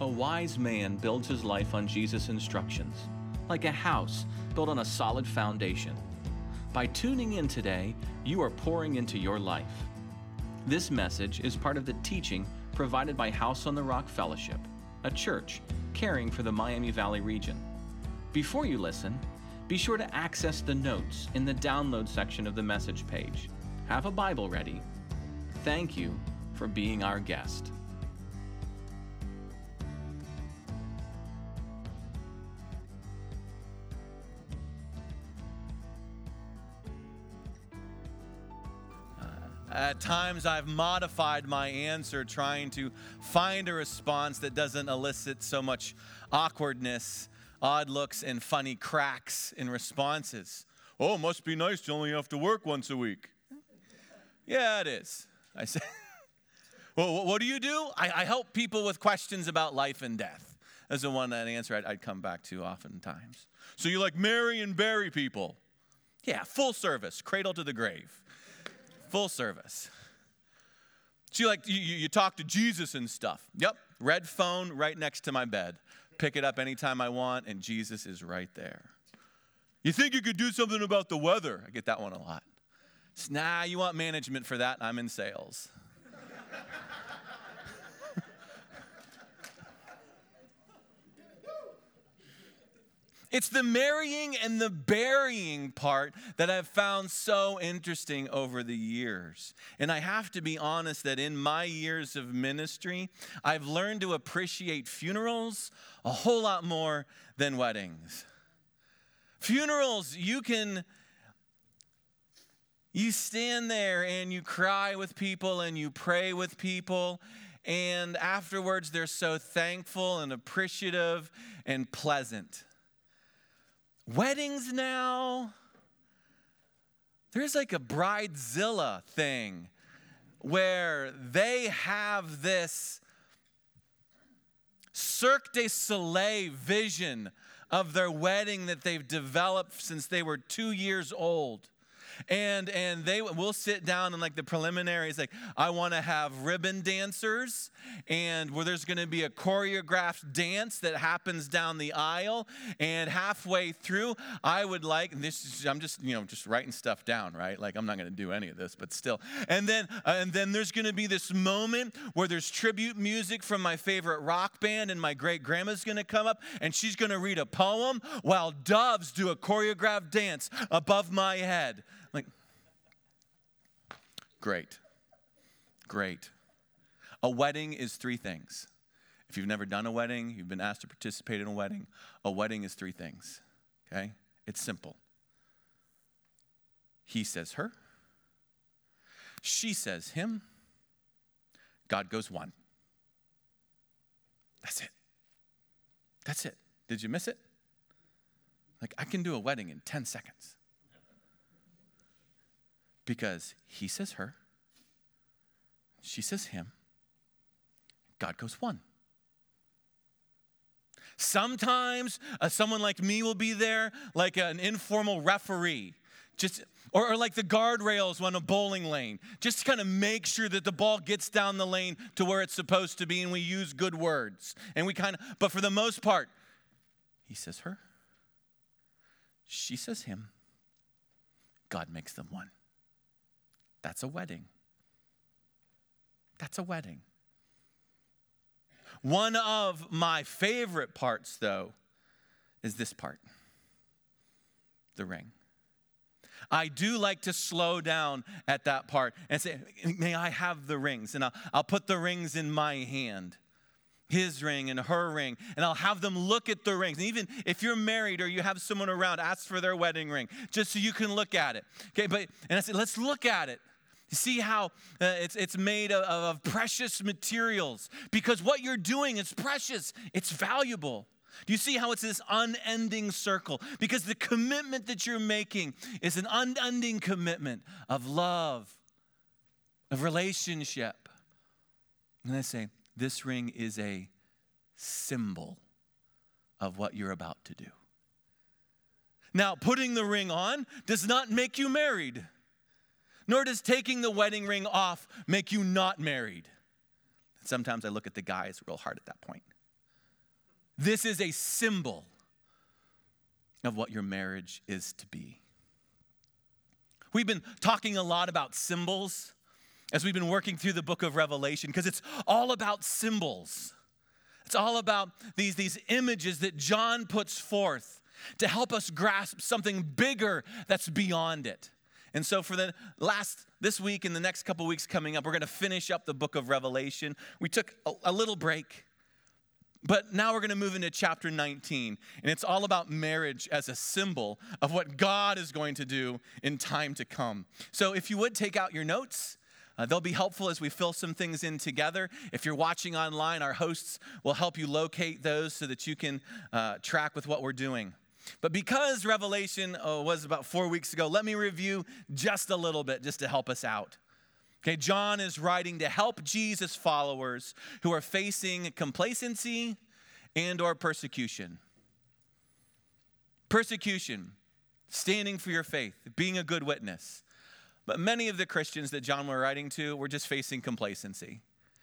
A wise man builds his life on Jesus' instructions, like a house built on a solid foundation. By tuning in today, you are pouring into your life. This message is part of the teaching provided by House on the Rock Fellowship, a church caring for the Miami Valley region. Before you listen, be sure to access the notes in the download section of the message page. Have a Bible ready. Thank you for being our guest. At times, I've modified my answer trying to find a response that doesn't elicit so much awkwardness, odd looks, and funny cracks in responses. Oh, must be nice to only have to work once a week. yeah, it is. I say, well, what do you do? I, I, help people with questions about life and death. That's the one that answer I'd, I'd come back to oftentimes. So you like marry and bury people? Yeah, full service, cradle to the grave full service. You like you, you talk to Jesus and stuff. Yep, red phone right next to my bed. Pick it up anytime I want, and Jesus is right there. You think you could do something about the weather? I get that one a lot. nah, you want management for that? I'm in sales. It's the marrying and the burying part that I've found so interesting over the years. And I have to be honest that in my years of ministry, I've learned to appreciate funerals a whole lot more than weddings. Funerals, you can you stand there and you cry with people and you pray with people and afterwards they're so thankful and appreciative and pleasant. Weddings now, there's like a bridezilla thing where they have this Cirque du Soleil vision of their wedding that they've developed since they were two years old and and they will sit down and like the preliminaries like i want to have ribbon dancers and where there's going to be a choreographed dance that happens down the aisle. And halfway through i would like and this is, i'm just you know just writing stuff down right? Like i'm not going to do any of this but still. And then uh, and then there's going to be this moment where there's tribute music from my favorite rock band and my great grandma's going to come up and she's going to read a poem while doves do a choreographed dance above my head Great. Great. A wedding is three things. If you've never done a wedding, you've been asked to participate in a wedding, a wedding is three things. Okay? It's simple. He says her, she says him, God goes one. That's it. That's it. Did you miss it? Like, I can do a wedding in 10 seconds because he says her, she says him, God goes one. Sometimes uh, someone like me will be there, like an informal referee, just or, or like the guardrails on a bowling lane, just to kind of make sure that the ball gets down the lane to where it's supposed to be, and we use good words. And we kind of, but for the most part, he says her, she says him, God makes them one. That's a wedding. That's a wedding. One of my favorite parts, though, is this part the ring. I do like to slow down at that part and say, May I have the rings? And I'll, I'll put the rings in my hand his ring and her ring, and I'll have them look at the rings. And even if you're married or you have someone around, ask for their wedding ring just so you can look at it. Okay, but and I said, let's look at it. You see how uh, it's, it's made of, of precious materials because what you're doing is precious, it's valuable. Do you see how it's this unending circle? Because the commitment that you're making is an unending commitment of love, of relationship. And I say, this ring is a symbol of what you're about to do. Now, putting the ring on does not make you married nor does taking the wedding ring off make you not married. Sometimes I look at the guys real hard at that point. This is a symbol of what your marriage is to be. We've been talking a lot about symbols as we've been working through the book of Revelation because it's all about symbols. It's all about these, these images that John puts forth to help us grasp something bigger that's beyond it. And so for the last this week and the next couple weeks coming up, we're going to finish up the book of Revelation. We took a, a little break but now we're going to move into chapter 19, and it's all about marriage as a symbol of what God is going to do in time to come. So if you would take out your notes, uh, they'll be helpful as we fill some things in together. If you're watching online, our hosts will help you locate those so that you can uh, track with what we're doing. But because Revelation uh, was about four weeks ago, let me review just a little bit just to help us out. Okay, John is writing to help Jesus followers who are facing complacency and or persecution. Persecution, standing for your faith, being a good witness. But many of the Christians that John were writing to were just facing complacency.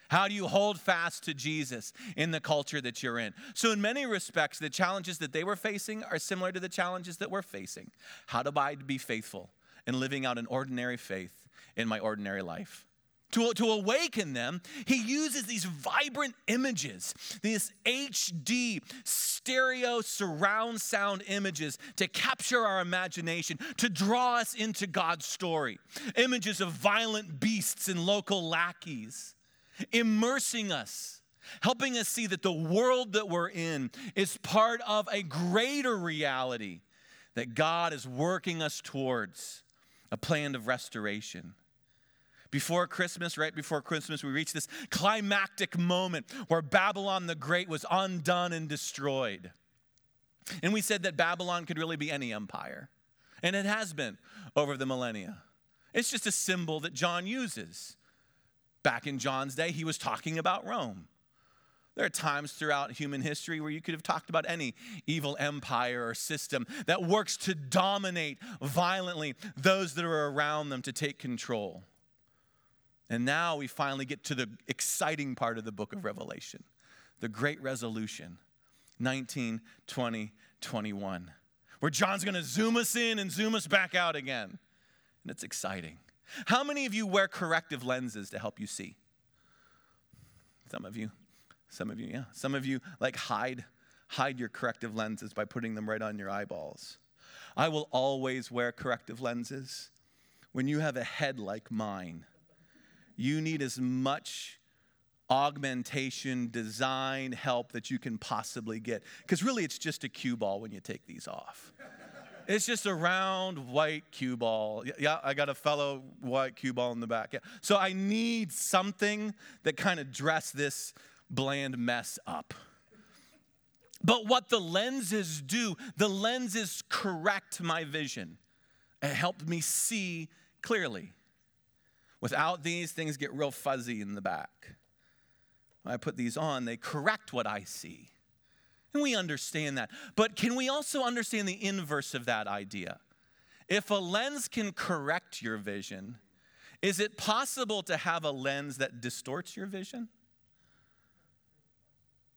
How do you hold fast to Jesus in the culture that you're in? So, in many respects, the challenges that they were facing are similar to the challenges that we're facing. How to I be faithful in living out an ordinary faith in my ordinary life. To, to awaken them, he uses these vibrant images, these HD stereo surround sound images to capture our imagination, to draw us into God's story. Images of violent beasts and local lackeys, immersing us, helping us see that the world that we're in is part of a greater reality that God is working us towards a plan of restoration. Before Christmas, right before Christmas, we reach this climactic moment where Babylon the Great was undone and destroyed. And we said that Babylon could really be any empire. And it has been over the millennia. It's just a symbol that John uses. Back in John's day, he was talking about Rome. There are times throughout human history where you could have talked about any evil empire or system that works to dominate violently those that are around them to take control. And now we finally get to the exciting part of the book of Revelation the great resolution 19, 20, 21, where John's going to zoom us in and zoom us back out again. And it's exciting. How many of you wear corrective lenses to help you see? Some of you. Some of you, yeah. Some of you like hide hide your corrective lenses by putting them right on your eyeballs. I will always wear corrective lenses. When you have a head like mine, you need as much augmentation, design help that you can possibly get. Because really, it's just a cue ball when you take these off. It's just a round white cue ball. Yeah, I got a fellow white cue ball in the back. Yeah. So I need something that kind of dress this bland mess up. But what the lenses do, the lenses correct my vision. It helped me see clearly. Without these, things get real fuzzy in the back. When I put these on, they correct what I see. And we understand that. But can we also understand the inverse of that idea? If a lens can correct your vision, is it possible to have a lens that distorts your vision?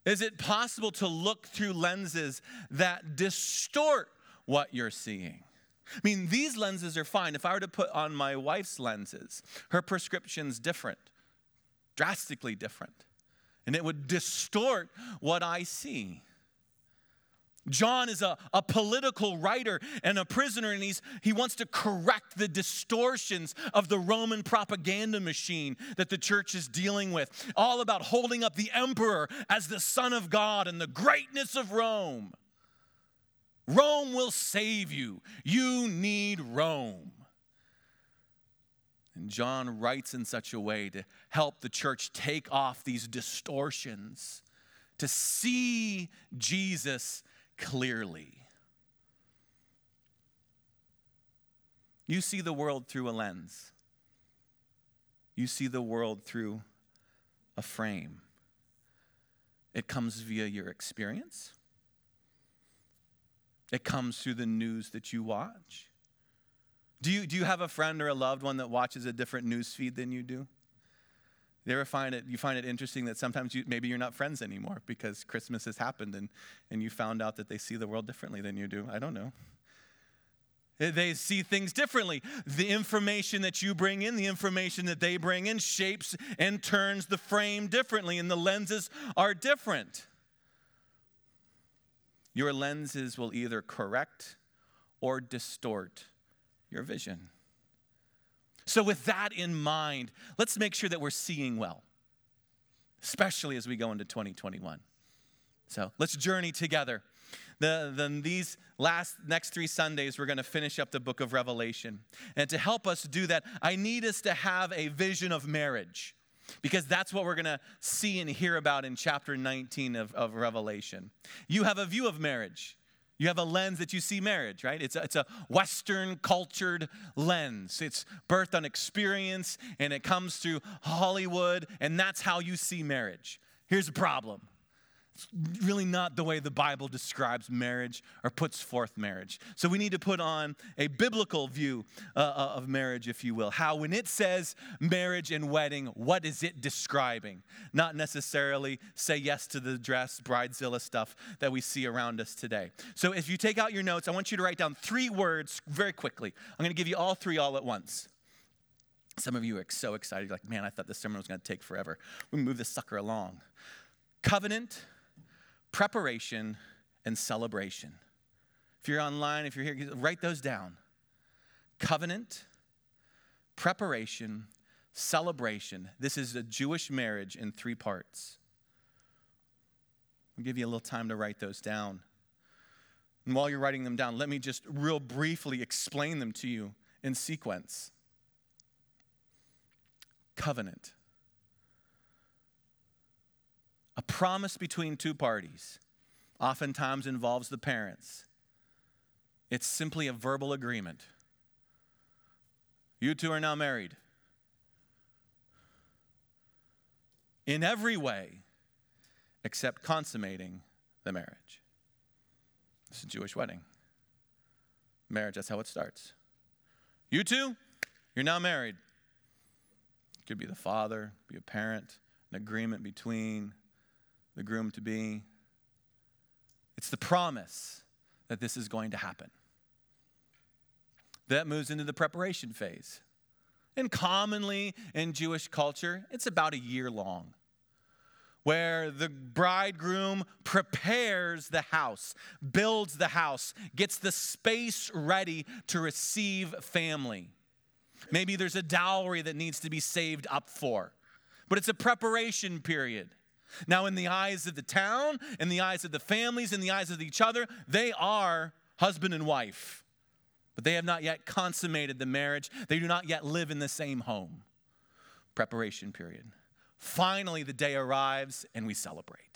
Is it possible to look through lenses that distort what you're seeing? I mean, these lenses are fine. If I were to put on my wife's lenses, her prescription's different, drastically different, and it would distort what I see. John is a, a political writer and a prisoner, and he's, he wants to correct the distortions of the Roman propaganda machine that the church is dealing with, all about holding up the emperor as the Son of God and the greatness of Rome. Rome will save you. You need Rome. And John writes in such a way to help the church take off these distortions, to see Jesus clearly. You see the world through a lens, you see the world through a frame. It comes via your experience. It comes through the news that you watch. Do you, do you have a friend or a loved one that watches a different news feed than you do? You ever find it, you find it interesting that sometimes you, maybe you're not friends anymore because Christmas has happened and, and you found out that they see the world differently than you do? I don't know. They see things differently. The information that you bring in, the information that they bring in, shapes and turns the frame differently, and the lenses are different. Your lenses will either correct or distort your vision. So, with that in mind, let's make sure that we're seeing well, especially as we go into 2021. So, let's journey together. The, then these last next three Sundays, we're going to finish up the book of Revelation. And to help us do that, I need us to have a vision of marriage because that's what we're going to see and hear about in chapter 19 of, of Revelation. You have a view of marriage. You have a lens that you see marriage, right? It's a, it's a Western cultured lens. It's birthed on experience and it comes through Hollywood, and that's how you see marriage. Here's the problem really not the way the Bible describes marriage or puts forth marriage. So we need to put on a biblical view uh, uh, of marriage, if you will. How, when it says marriage and wedding, what is it describing? Not necessarily say yes to the dress, bridezilla stuff that we see around us today. So if you take out your notes, I want you to write down three words very quickly. I'm going to give you all three all at once. Some of you are so excited, You're like, man, I thought this sermon was going to take forever. We move this sucker along. Covenant preparation, and celebration. If you're online, if you're here, write those down. Covenant, preparation, celebration. This is a Jewish marriage in three parts. I'll give you a little time to write those down. And while you're writing them down, let me just real briefly explain them to you in sequence. Covenant a promise between two parties oftentimes involves the parents. It's simply a verbal agreement. You two are now married. In every way, except consummating the marriage. It's a Jewish wedding. Marriage, that's how it starts. You two, you're now married. It could be the father, be a parent, an agreement between the groom to be. It's the promise that this is going to happen. That moves into the preparation phase. And commonly in Jewish culture, it's about a year long, where the bridegroom prepares the house, builds the house, gets the space ready to receive family. Maybe there's a dowry that needs to be saved up for, but it's a preparation period. Now, in the eyes of the town, in the eyes of the families, in the eyes of each other, they are husband and wife. But they have not yet consummated the marriage. They do not yet live in the same home. Preparation period. Finally, the day arrives and we celebrate.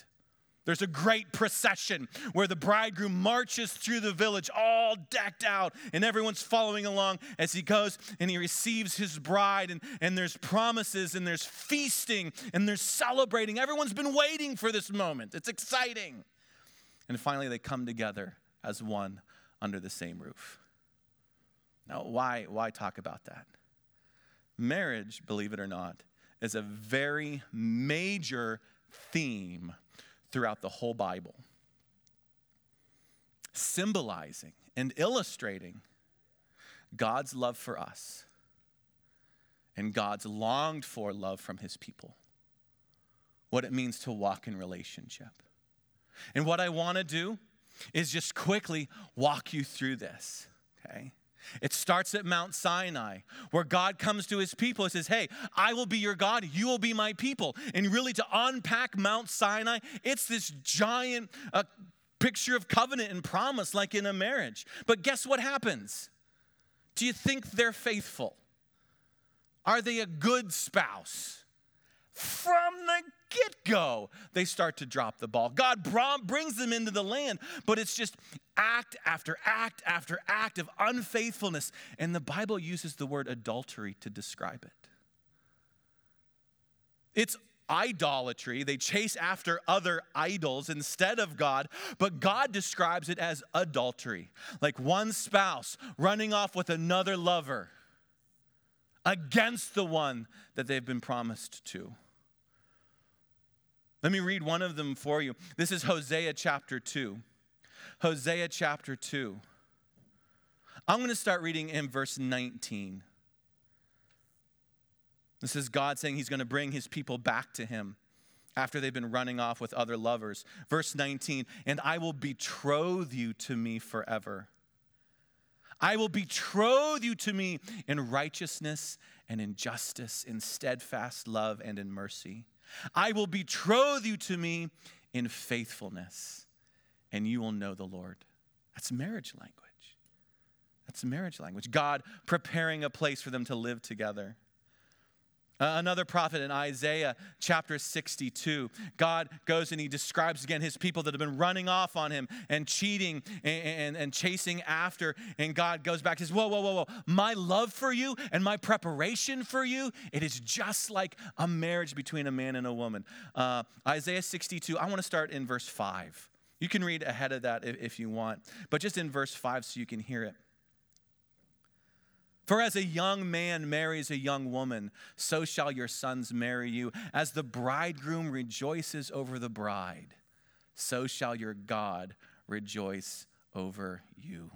There's a great procession where the bridegroom marches through the village all decked out, and everyone's following along as he goes and he receives his bride. And, and there's promises, and there's feasting, and there's celebrating. Everyone's been waiting for this moment. It's exciting. And finally, they come together as one under the same roof. Now, why, why talk about that? Marriage, believe it or not, is a very major theme throughout the whole Bible, symbolizing and illustrating God's love for us and God's longed for love from his people. What it means to walk in relationship. And what I want to do is just quickly walk you through this, okay? It starts at Mount Sinai, where God comes to his people and says, Hey, I will be your God, you will be my people. And really, to unpack Mount Sinai, it's this giant uh, picture of covenant and promise, like in a marriage. But guess what happens? Do you think they're faithful? Are they a good spouse? From the get go, they start to drop the ball. God brings them into the land, but it's just act after act after act of unfaithfulness. And the Bible uses the word adultery to describe it. It's idolatry. They chase after other idols instead of God, but God describes it as adultery, like one spouse running off with another lover against the one that they've been promised to. Let me read one of them for you. This is Hosea chapter 2. Hosea chapter 2. I'm going to start reading in verse 19. This is God saying he's going to bring his people back to him after they've been running off with other lovers. Verse 19, and I will betroth you to me forever. I will betroth you to me in righteousness and in justice, in steadfast love and in mercy. I will betroth you to me in faithfulness, and you will know the Lord. That's marriage language. That's marriage language. God preparing a place for them to live together. Another prophet in Isaiah chapter 62, God goes and he describes again his people that have been running off on him and cheating and, and, and chasing after. And God goes back and says, Whoa, whoa, whoa, whoa. My love for you and my preparation for you, it is just like a marriage between a man and a woman. Uh, Isaiah 62, I want to start in verse 5. You can read ahead of that if, if you want, but just in verse 5 so you can hear it. For as a young man marries a young woman, so shall your sons marry you. As the bridegroom rejoices over the bride, so shall your God rejoice over you.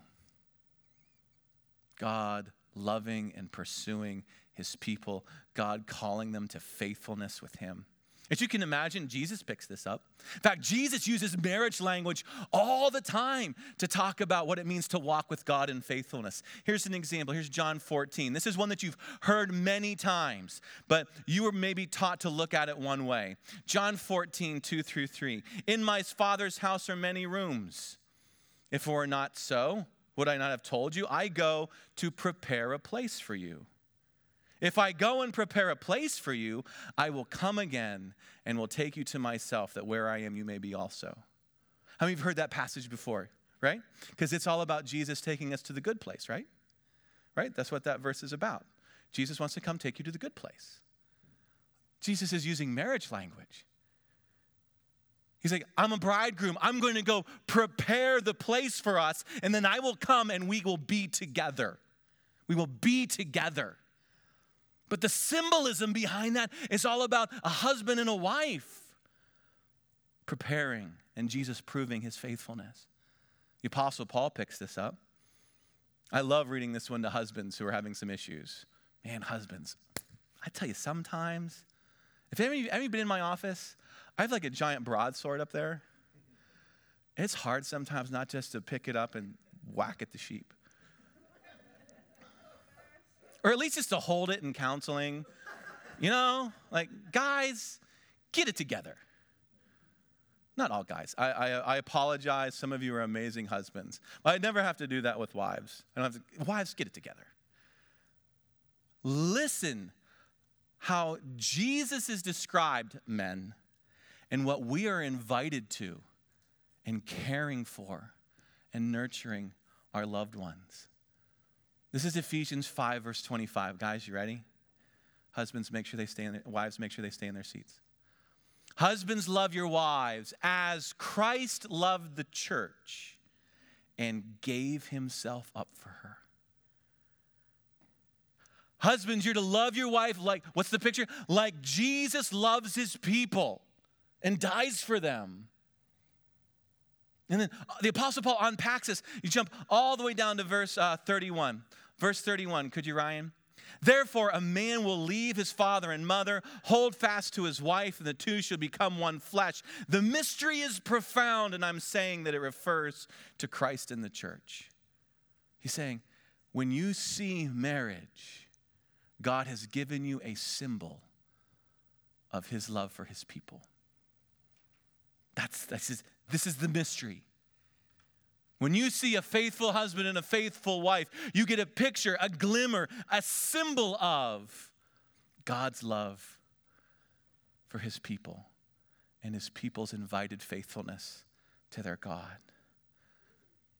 God loving and pursuing his people, God calling them to faithfulness with him. As you can imagine, Jesus picks this up. In fact, Jesus uses marriage language all the time to talk about what it means to walk with God in faithfulness. Here's an example. Here's John 14. This is one that you've heard many times, but you were maybe taught to look at it one way. John 14, 2 through 3. In my Father's house are many rooms. If it were not so, would I not have told you? I go to prepare a place for you. If I go and prepare a place for you, I will come again and will take you to myself, that where I am, you may be also. How many of you heard that passage before, right? Because it's all about Jesus taking us to the good place, right? Right? That's what that verse is about. Jesus wants to come take you to the good place. Jesus is using marriage language. He's like, I'm a bridegroom. I'm going to go prepare the place for us, and then I will come and we will be together. We will be together. But the symbolism behind that is all about a husband and a wife preparing and Jesus proving his faithfulness. The Apostle Paul picks this up. I love reading this one to husbands who are having some issues. Man, husbands, I tell you, sometimes, if any, any been in my office, I have like a giant broadsword up there. It's hard sometimes not just to pick it up and whack at the sheep or at least just to hold it in counseling. You know, like, guys, get it together. Not all guys. I, I, I, apologize. Some of you are amazing husbands. But I never have to do that with wives. I don't have to, wives, get it together. Listen how Jesus is described, men, and what we are invited to and caring for and nurturing our loved ones. This is Ephesians 5, verse 25. Guys, you ready? Husbands, make sure they stay in their, wives, make sure they stay in their seats. Husbands, love your wives as Christ loved the church and gave himself up for her. Husbands, you're to love your wife like, what's the picture? Like Jesus loves his people and dies for them. And then the Apostle Paul unpacks this. You jump all the way down to verse uh, 31. Verse 31, could you, Ryan? Therefore, a man will leave his father and mother, hold fast to his wife, and the two shall become one flesh. The mystery is profound, and I'm saying that it refers to Christ and the church. He's saying, when you see marriage, God has given you a symbol of his love for his people. That's, that's his, this is the mystery. When you see a faithful husband and a faithful wife, you get a picture, a glimmer, a symbol of God's love for his people and his people's invited faithfulness to their God.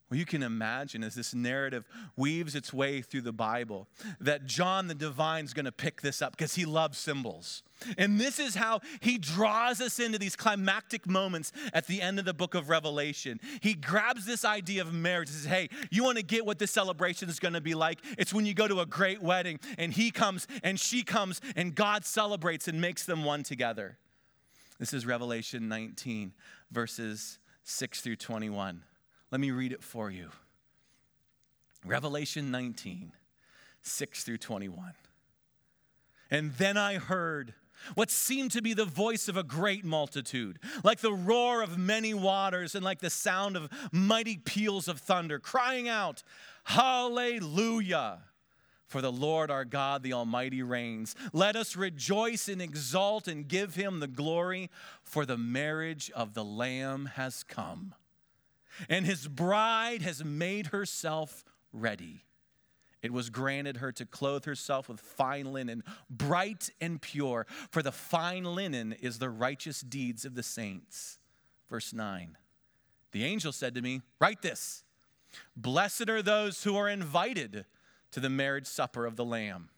Well, you can imagine as this narrative weaves its way through the Bible that John the Divine is going to pick this up because he loves symbols. And this is how he draws us into these climactic moments at the end of the book of Revelation. He grabs this idea of marriage and says, Hey, you want to get what this celebration is going to be like? It's when you go to a great wedding and he comes and she comes and God celebrates and makes them one together. This is Revelation 19, verses 6 through 21. Let me read it for you. Revelation 19, 6 through 21. And then I heard what seemed to be the voice of a great multitude, like the roar of many waters and like the sound of mighty peals of thunder, crying out, Hallelujah! For the Lord our God, the Almighty, reigns. Let us rejoice and exult and give him the glory, for the marriage of the Lamb has come, and his bride has made herself ready. It was granted her to clothe herself with fine linen, bright and pure, for the fine linen is the righteous deeds of the saints. Verse 9 The angel said to me, Write this Blessed are those who are invited to the marriage supper of the Lamb.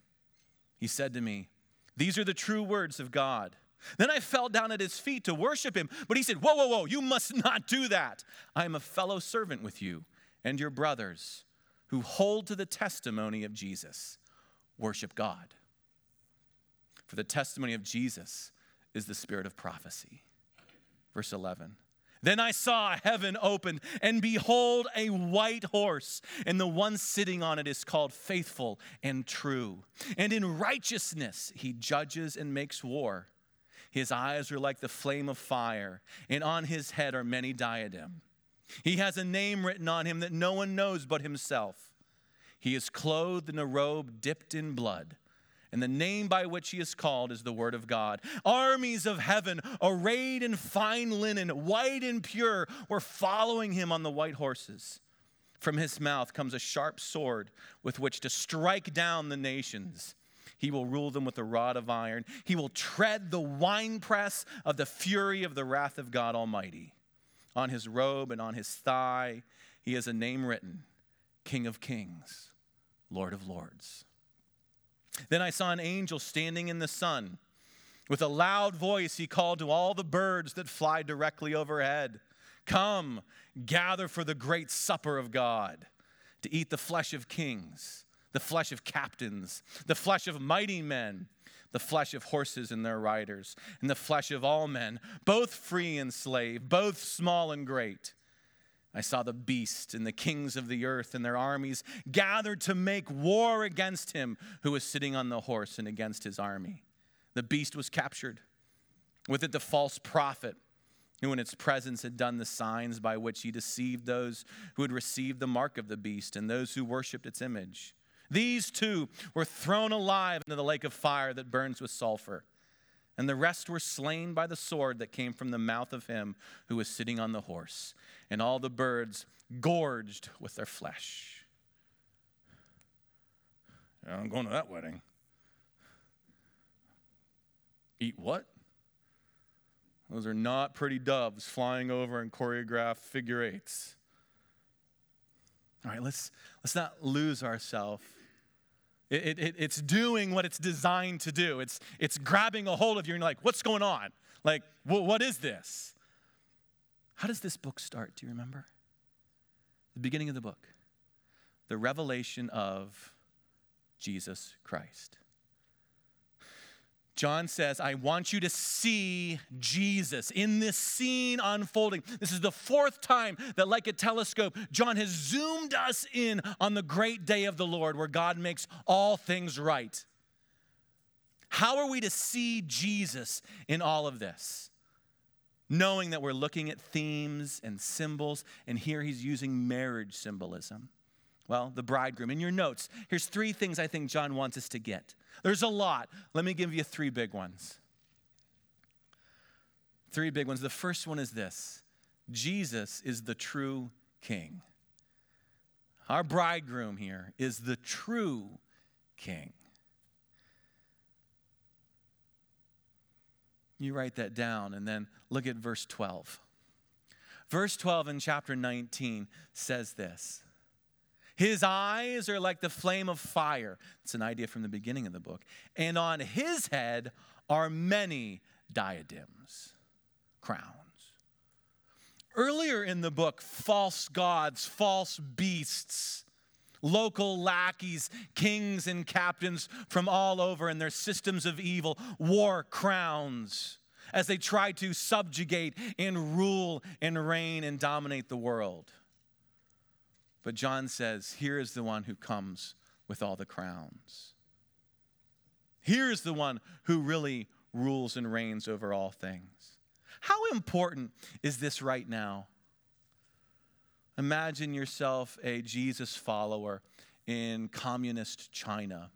He said to me, These are the true words of God. Then I fell down at his feet to worship him, but he said, Whoa, whoa, whoa, you must not do that. I am a fellow servant with you and your brothers who hold to the testimony of Jesus. Worship God. For the testimony of Jesus is the spirit of prophecy. Verse 11. Then I saw heaven opened, and behold, a white horse, and the one sitting on it is called Faithful and True. And in righteousness he judges and makes war. His eyes are like the flame of fire, and on his head are many diadems. He has a name written on him that no one knows but himself. He is clothed in a robe dipped in blood, and the name by which he is called is the Word of God. Armies of heaven, arrayed in fine linen, white and pure, were following him on the white horses. From his mouth comes a sharp sword with which to strike down the nations. He will rule them with a rod of iron. He will tread the winepress of the fury of the wrath of God Almighty. On his robe and on his thigh, he has a name written King of Kings, Lord of Lords. Then I saw an angel standing in the sun. With a loud voice, he called to all the birds that fly directly overhead Come, gather for the great supper of God, to eat the flesh of kings, the flesh of captains, the flesh of mighty men the flesh of horses and their riders, and the flesh of all men, both free and slave, both small and great. I saw the beast and the kings of the earth and their armies gathered to make war against him who was sitting on the horse and against his army. The beast was captured. With it, the false prophet, who in its presence had done the signs by which he deceived those who had received the mark of the beast and those who worshiped its image. These two were thrown alive into the lake of fire that burns with sulfur. And the rest were slain by the sword that came from the mouth of him who was sitting on the horse, and all the birds gorged with their flesh. I'm going to that wedding. Eat what? Those are not pretty doves flying over in choreographed figure eights. All right, let's, let's not lose ourselves it, it, it's doing what it's designed to do. It's, it's grabbing a hold of you and you're like, what's going on? Like, wh- what is this? How does this book start? Do you remember? The beginning of the book, the revelation of Jesus Christ. John says, I want you to see Jesus in this scene unfolding. This is the fourth time that, like a telescope, John has zoomed us in on the great day of the Lord where God makes all things right. How are we to see Jesus in all of this? Knowing that we're looking at themes and symbols, and here he's using marriage symbolism. Well, the bridegroom. In your notes, here's three things I think John wants us to get. There's a lot. Let me give you three big ones. Three big ones. The first one is this Jesus is the true king. Our bridegroom here is the true king. You write that down and then look at verse 12. Verse 12 in chapter 19 says this his eyes are like the flame of fire. It's an idea from the beginning of the book. And on his head are many diadems, crowns. Earlier in the book, false gods, false beasts, local lackeys, kings, and captains from all over and their systems of evil wore crowns. as they try to subjugate and rule and reign and dominate the world. But John says, Here is the one who comes with all the crowns. Here is the one who really rules and reigns over all things. How important is this right now? Imagine yourself a Jesus follower in communist China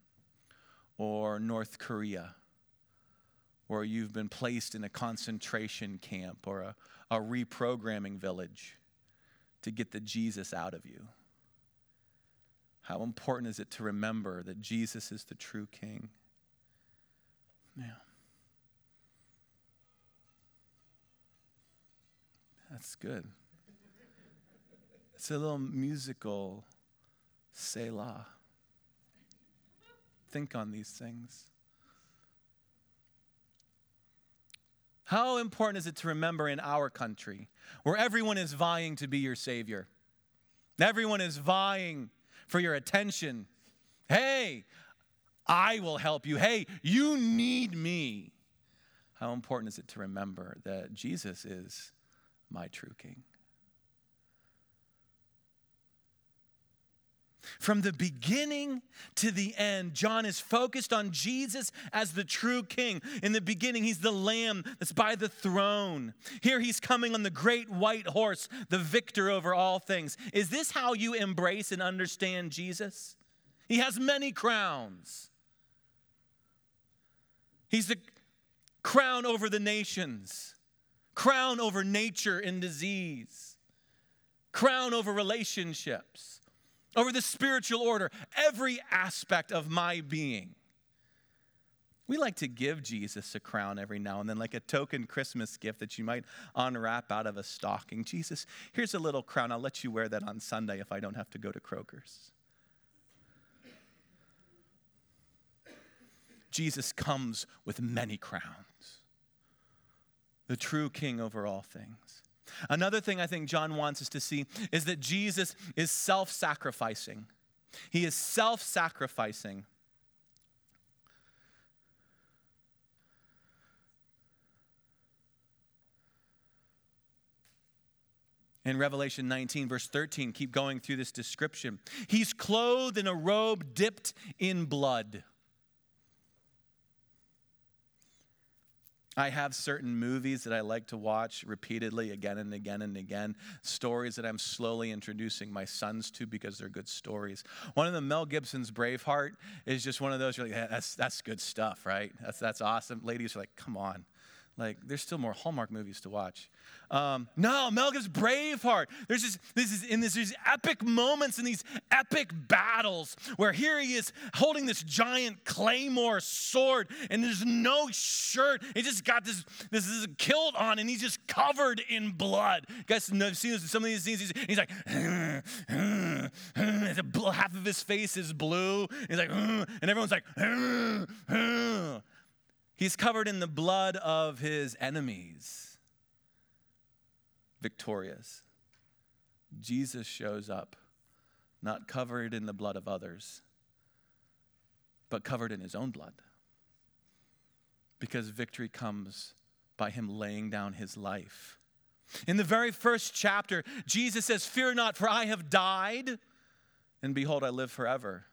or North Korea, where you've been placed in a concentration camp or a, a reprogramming village to get the Jesus out of you. How important is it to remember that Jesus is the true King? Yeah. That's good. It's a little musical Selah. Think on these things. How important is it to remember in our country where everyone is vying to be your Savior? Everyone is vying for your attention. Hey, I will help you. Hey, you need me. How important is it to remember that Jesus is my true King? From the beginning to the end, John is focused on Jesus as the true king. In the beginning, he's the lamb that's by the throne. Here, he's coming on the great white horse, the victor over all things. Is this how you embrace and understand Jesus? He has many crowns. He's the crown over the nations, crown over nature and disease, crown over relationships over the spiritual order, every aspect of my being. We like to give Jesus a crown every now and then, like a token Christmas gift that you might unwrap out of a stocking. Jesus, here's a little crown. I'll let you wear that on Sunday if I don't have to go to Kroger's. Jesus comes with many crowns, the true king over all things. Another thing I think John wants us to see is that Jesus is self sacrificing. He is self sacrificing. In Revelation 19, verse 13, keep going through this description. He's clothed in a robe dipped in blood. I have certain movies that I like to watch repeatedly again and again and again, stories that I'm slowly introducing my sons to because they're good stories. One of them, Mel Gibson's Braveheart, is just one of those you're like, that's, that's good stuff, right? That's, that's awesome. Ladies are like, come on. Like, there's still more Hallmark movies to watch. Um, no, Mel Gibson's Braveheart. There's just this is in this these epic moments and these epic battles where here he is holding this giant claymore sword and there's no shirt. He just got this this is a kilt on and he's just covered in blood. You guys have seen some of these scenes. He's, he's like, half of his face is blue. He's like, and everyone's like, He's covered in the blood of his enemies, victorious. Jesus shows up, not covered in the blood of others, but covered in his own blood. Because victory comes by him laying down his life. In the very first chapter, Jesus says, Fear not, for I have died, and behold, I live forever.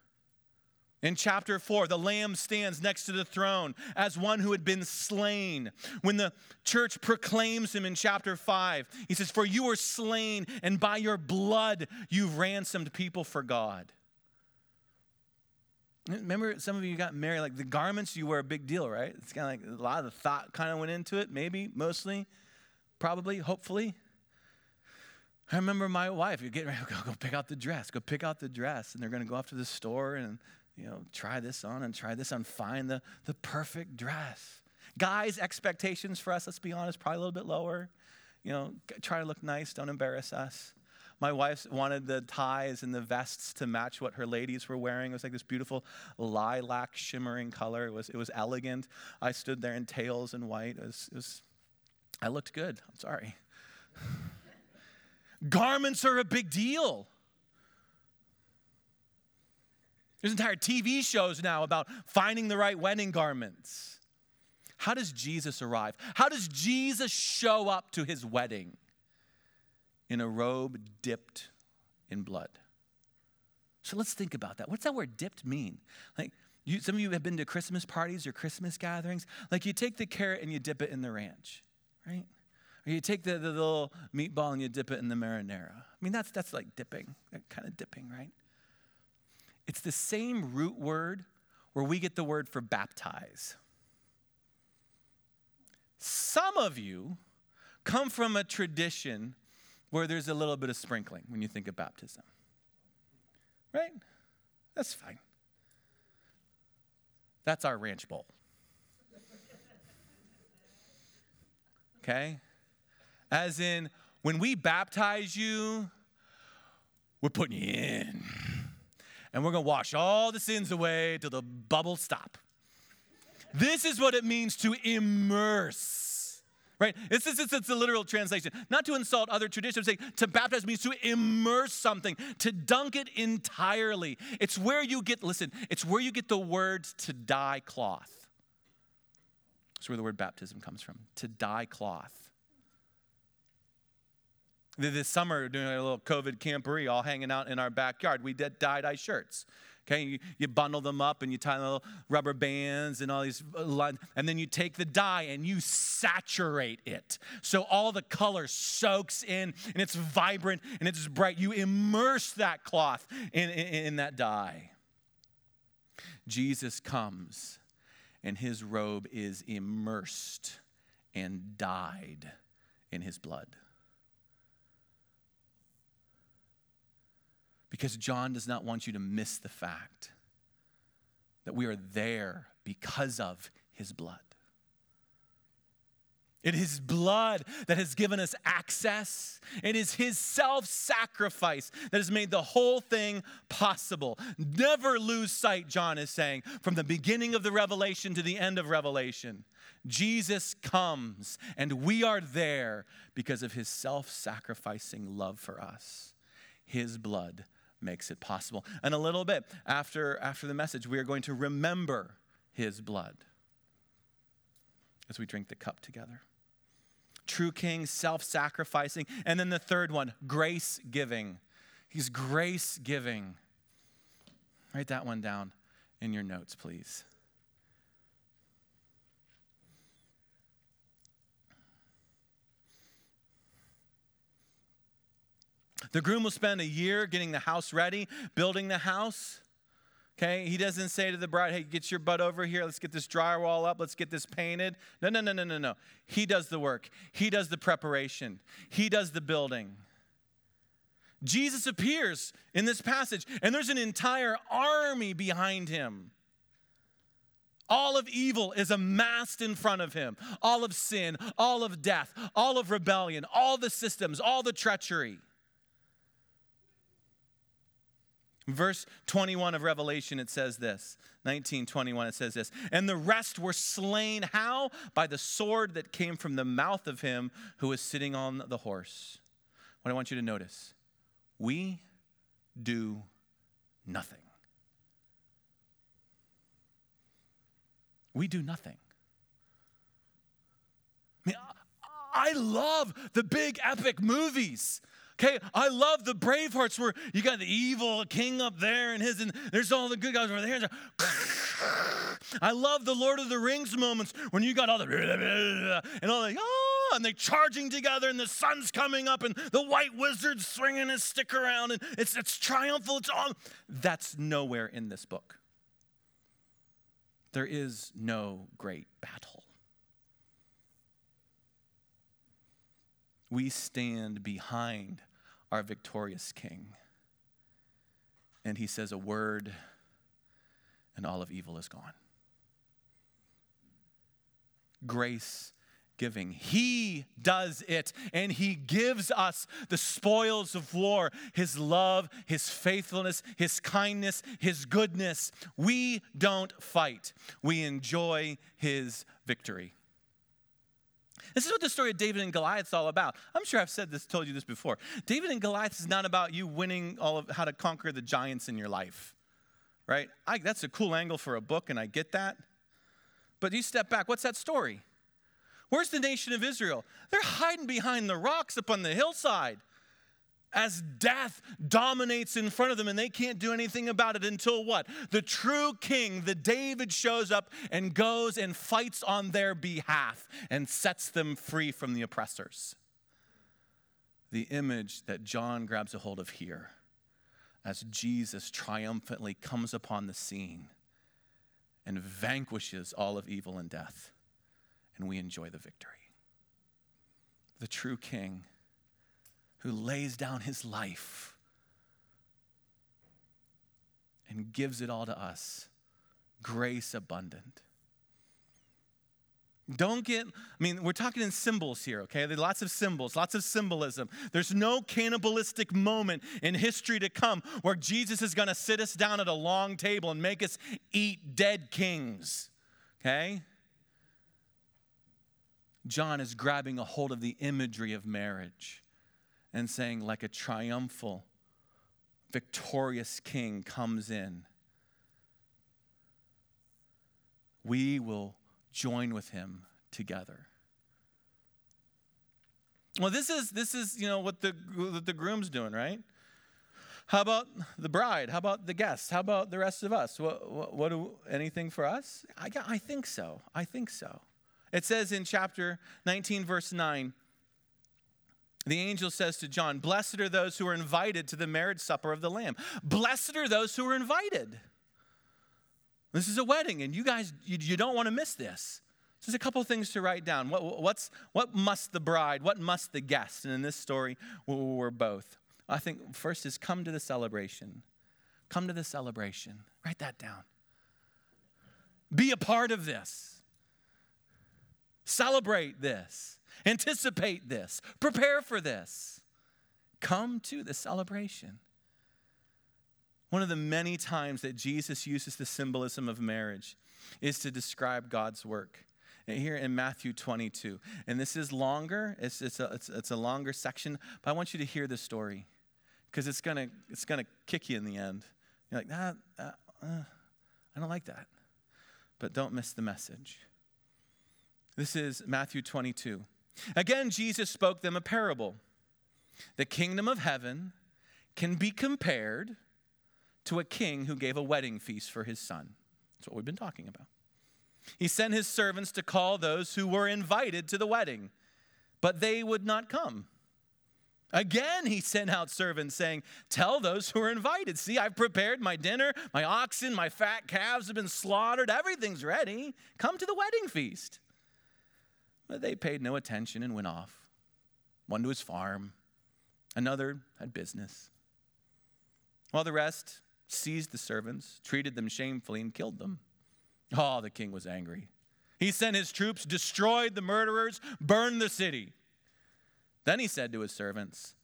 In chapter 4, the Lamb stands next to the throne as one who had been slain. When the church proclaims him in chapter 5, he says, For you were slain, and by your blood you've ransomed people for God. Remember, some of you got married, like the garments you wear a big deal, right? It's kind of like a lot of the thought kind of went into it, maybe, mostly, probably, hopefully. I remember my wife, you get ready, go, go pick out the dress, go pick out the dress. And they're going to go off to the store and you know, try this on and try this on, find the, the perfect dress. Guys' expectations for us, let's be honest, probably a little bit lower. You know, try to look nice, don't embarrass us. My wife wanted the ties and the vests to match what her ladies were wearing. It was like this beautiful lilac shimmering color. It was, it was elegant. I stood there in tails and white. It was, it was I looked good. I'm sorry. Garments are a big deal. There's entire TV shows now about finding the right wedding garments. how does Jesus arrive? How does Jesus show up to his wedding? In a robe dipped in blood. So let's think about that. What's that word dipped mean? Like, you, some of you have been to Christmas parties or Christmas gatherings. Like, you take the carrot and you dip it in the ranch, right? Or you take the, the little meatball and you dip it in the marinara. I mean, that's, that's like dipping, that kind of dipping, right? It's the same root word where we get the word for baptize. Some of you come from a tradition where there's a little bit of sprinkling when you think of baptism. Right? That's fine. That's our ranch bowl. Okay? As in, when we baptize you, we're putting you in. And we're going to wash all the sins away till the bubbles stop. This is what it means to immerse right? It's, it's, it's, it's a literal translation. Not to insult other traditions, saying to baptize means to immerse something, to dunk it entirely. It's where you get, listen, it's where you get the words to dye cloth. That's where the word baptism comes from, to dye cloth. This summer, doing a little COVID camporee, all hanging out in our backyard, we did dye-dye shirts. Okay, you, you, bundle them up and you tie little rubber bands and all these uh, and then you take the dye and you saturate it. So all the color soaks in and it's vibrant and it's bright. You immerse that cloth in, in, in that dye. Jesus comes and his robe is immersed and dyed in his blood. Because John does not want you to miss the fact that we are there because of his blood. It is blood that has given us access. It is his self sacrifice that has made the whole thing possible. Never lose sight, John is saying, from the beginning of the revelation to the end of Revelation. Jesus comes, and we are there because of his self sacrificing love for us. His blood makes it possible. And a little bit after, after the message, we are going to remember his blood as we drink the cup together. True King, self sacrificing. And then the third one, grace giving. He's grace giving. Write that one down in your notes, please. The groom will spend a year getting the house ready, building the house. Okay, he doesn't say to the bride, hey, get your butt over here. Let's get this drywall up. Let's get this painted. No, no, no, no, no, no. He does the work, he does the preparation, he does the building. Jesus appears in this passage, and there's an entire army behind him. All of evil is amassed in front of him. All of sin, all of death, all of rebellion, all the systems, all the treachery. Verse 21 of Revelation, it says this 19, 21, it says this. And the rest were slain. How? By the sword that came from the mouth of him who was sitting on the horse. What I want you to notice we do nothing. We do nothing. I mean, I love the big epic movies. Okay, I love the Bravehearts where you got the evil king up there and his, and there's all the good guys over there. I love the Lord of the Rings moments when you got all the and all the oh, and they charging together and the sun's coming up and the white wizard swinging his stick around and it's it's triumphal. It's all that's nowhere in this book. There is no great battle. We stand behind our victorious King. And he says a word, and all of evil is gone. Grace giving. He does it, and He gives us the spoils of war His love, His faithfulness, His kindness, His goodness. We don't fight, we enjoy His victory. This is what the story of David and Goliath is all about. I'm sure I've said this, told you this before. David and Goliath is not about you winning all of how to conquer the giants in your life, right? I, that's a cool angle for a book, and I get that. But you step back, what's that story? Where's the nation of Israel? They're hiding behind the rocks up on the hillside as death dominates in front of them and they can't do anything about it until what? The true king, the David, shows up and goes and fights on their behalf and sets them free from the oppressors. The image that John grabs a hold of here as Jesus triumphantly comes upon the scene and vanquishes all of evil and death, and we enjoy the victory. The true king who lays down his life and gives it all to us, grace abundant. Don't get, I mean, we're talking in symbols here, okay? There's lots of symbols, lots of symbolism. There's no cannibalistic moment in history to come where Jesus is gonna sit us down at a long table and make us eat dead kings, okay? John is grabbing a hold of the imagery of marriage and saying, like a triumphal, victorious king comes in. We will join with him together. Well, this is this is you know what the what the groom's doing, right? How about the bride? How about the guests? How about the rest of us? What, what, what do, anything for us? I, I think so. I think so. It says in chapter 19, verse 9, the angel says to John, Blessed are those who are invited to the marriage supper of the Lamb. Blessed are those who are invited. This is a wedding, and you guys, you, you don't want to miss this. So there's a couple things to write down. What, what's, what must the bride? What must the guest? And in this story, we're both. I think first is come to the celebration. Come to the celebration. Write that down. Be a part of this. Celebrate this. Anticipate this. Prepare for this. Come to the celebration. One of the many times that Jesus uses the symbolism of marriage is to describe God's work. Here in Matthew 22. And this is longer, it's, it's, a, it's, it's a longer section, but I want you to hear this story because it's going to it's gonna kick you in the end. You're like, uh, I don't like that. But don't miss the message. This is Matthew 22. Again, Jesus spoke them a parable. The kingdom of heaven can be compared to a king who gave a wedding feast for his son. That's what we've been talking about. He sent his servants to call those who were invited to the wedding, but they would not come. Again, he sent out servants saying, Tell those who are invited, see, I've prepared my dinner, my oxen, my fat calves have been slaughtered, everything's ready. Come to the wedding feast. But they paid no attention and went off. One to his farm, another had business. While the rest seized the servants, treated them shamefully, and killed them. Oh, the king was angry. He sent his troops, destroyed the murderers, burned the city. Then he said to his servants,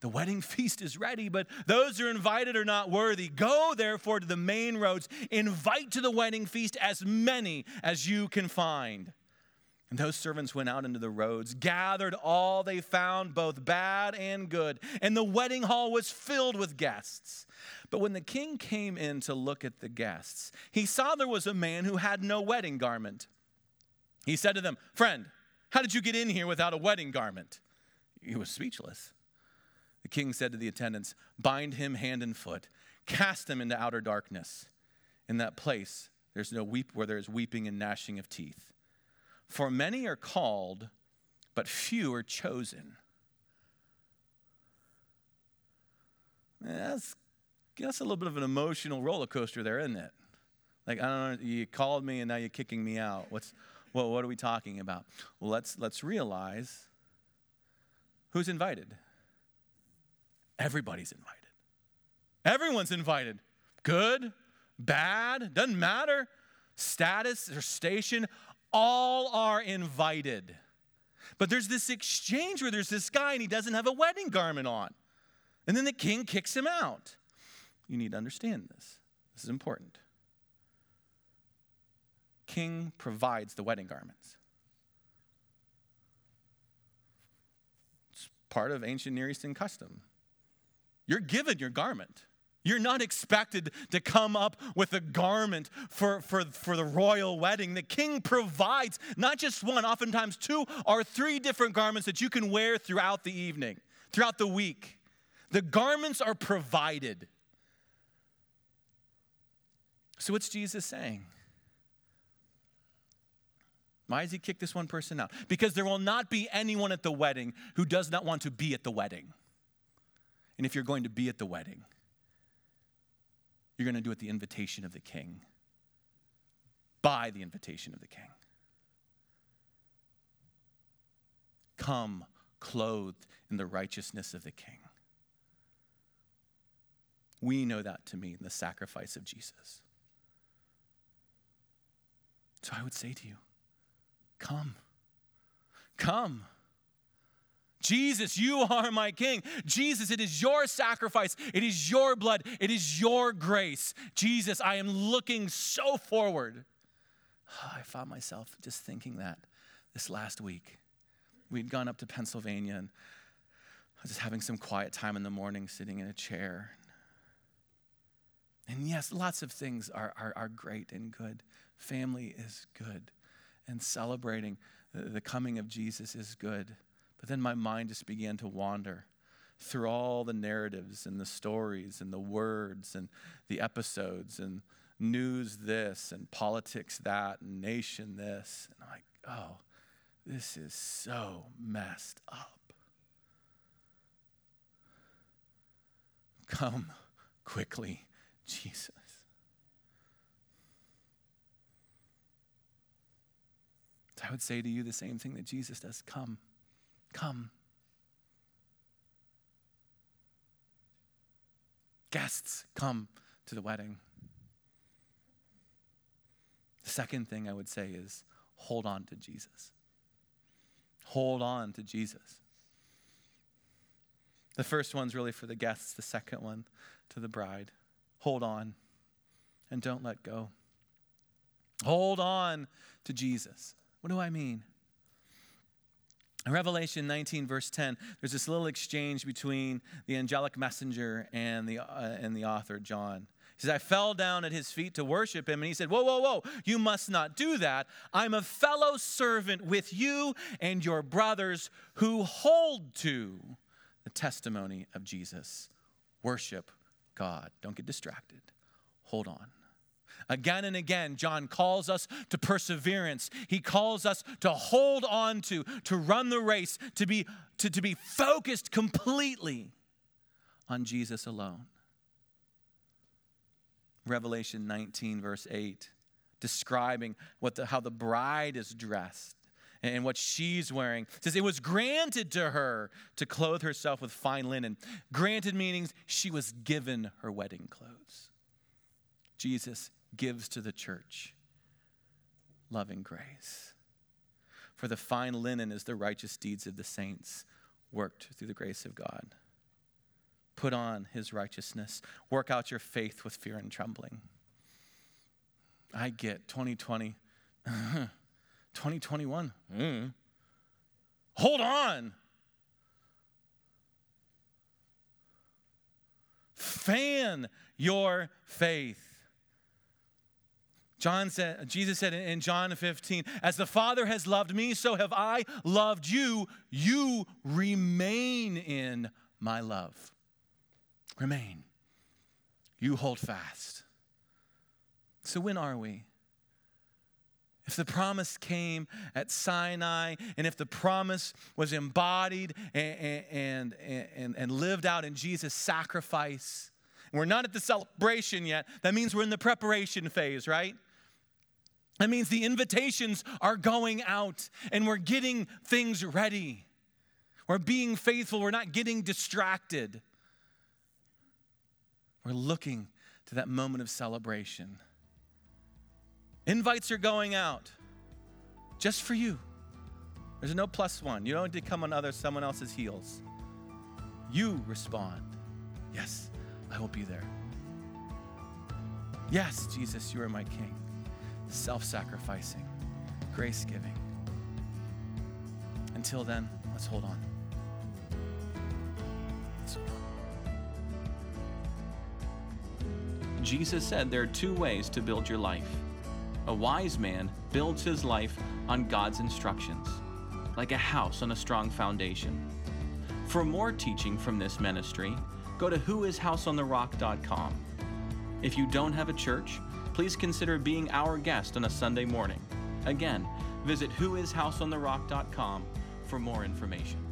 The wedding feast is ready, but those who are invited are not worthy. Go, therefore, to the main roads, invite to the wedding feast as many as you can find. And those servants went out into the roads, gathered all they found, both bad and good, and the wedding hall was filled with guests. But when the king came in to look at the guests, he saw there was a man who had no wedding garment. He said to them, Friend, how did you get in here without a wedding garment? He was speechless. The king said to the attendants, Bind him hand and foot, cast him into outer darkness. In that place, there's no weep where there is weeping and gnashing of teeth. For many are called, but few are chosen. That's, that's a little bit of an emotional roller coaster there, isn't it? Like, I don't know, you called me and now you're kicking me out. What's, well, what are we talking about? Well, let's, let's realize who's invited. Everybody's invited. Everyone's invited. Good, bad, doesn't matter. Status or station, all are invited. But there's this exchange where there's this guy and he doesn't have a wedding garment on. And then the king kicks him out. You need to understand this. This is important. King provides the wedding garments. It's part of ancient Near Eastern custom. You're given your garment. You're not expected to come up with a garment for, for, for the royal wedding. The king provides not just one, oftentimes two or three different garments that you can wear throughout the evening, throughout the week. The garments are provided. So, what's Jesus saying? Why does he kick this one person out? Because there will not be anyone at the wedding who does not want to be at the wedding. And if you're going to be at the wedding, you're going to do it the invitation of the king, by the invitation of the king. Come clothed in the righteousness of the king. We know that to mean the sacrifice of Jesus. So I would say to you, come. Come. Jesus, you are my king. Jesus, it is your sacrifice. It is your blood. It is your grace. Jesus, I am looking so forward. Ah, I found myself just thinking that this last week. We'd gone up to Pennsylvania and I was just having some quiet time in the morning, sitting in a chair. And yes, lots of things are, are, are great and good. Family is good. And celebrating the coming of Jesus is good. But then my mind just began to wander through all the narratives and the stories and the words and the episodes and news this and politics that and nation this. And I'm like, oh, this is so messed up. Come quickly, Jesus. I would say to you the same thing that Jesus does come. Come. Guests, come to the wedding. The second thing I would say is hold on to Jesus. Hold on to Jesus. The first one's really for the guests, the second one to the bride. Hold on and don't let go. Hold on to Jesus. What do I mean? Revelation 19, verse 10, there's this little exchange between the angelic messenger and the, uh, and the author, John. He says, I fell down at his feet to worship him, and he said, Whoa, whoa, whoa, you must not do that. I'm a fellow servant with you and your brothers who hold to the testimony of Jesus. Worship God. Don't get distracted. Hold on. Again and again, John calls us to perseverance. He calls us to hold on to, to run the race, to be, to, to be focused completely on Jesus alone. Revelation 19, verse 8, describing what the, how the bride is dressed and what she's wearing. It says, It was granted to her to clothe herself with fine linen. Granted meanings she was given her wedding clothes. Jesus gives to the church loving grace. For the fine linen is the righteous deeds of the saints worked through the grace of God. Put on his righteousness. Work out your faith with fear and trembling. I get 2020, 2021. Mm. Hold on. Fan your faith. John said, Jesus said in John 15, as the Father has loved me, so have I loved you. You remain in my love. Remain. You hold fast. So when are we? If the promise came at Sinai, and if the promise was embodied and, and, and, and, lived out in Jesus' sacrifice, and we're not at the celebration yet, that means we're in the preparation phase, right? That means the invitations are going out and we're getting things ready. We're being faithful, we're not getting distracted. We're looking to that moment of celebration. Invites are going out just for you. There's no plus one. You don't need to come on other someone else's heels. You respond. Yes, I will be there. Yes, Jesus, you are my king self sacrificing, grace giving. Until then, let's hold on. Jesus said there are two ways to build your life. A wise man builds his life on God's instructions, like a house on a strong foundation. For more teaching from this ministry, go to whoishouseontherock.com. If you don't have a church, please consider being our guest on a Sunday morning. Again, visit whoishouseontherock.com for more information.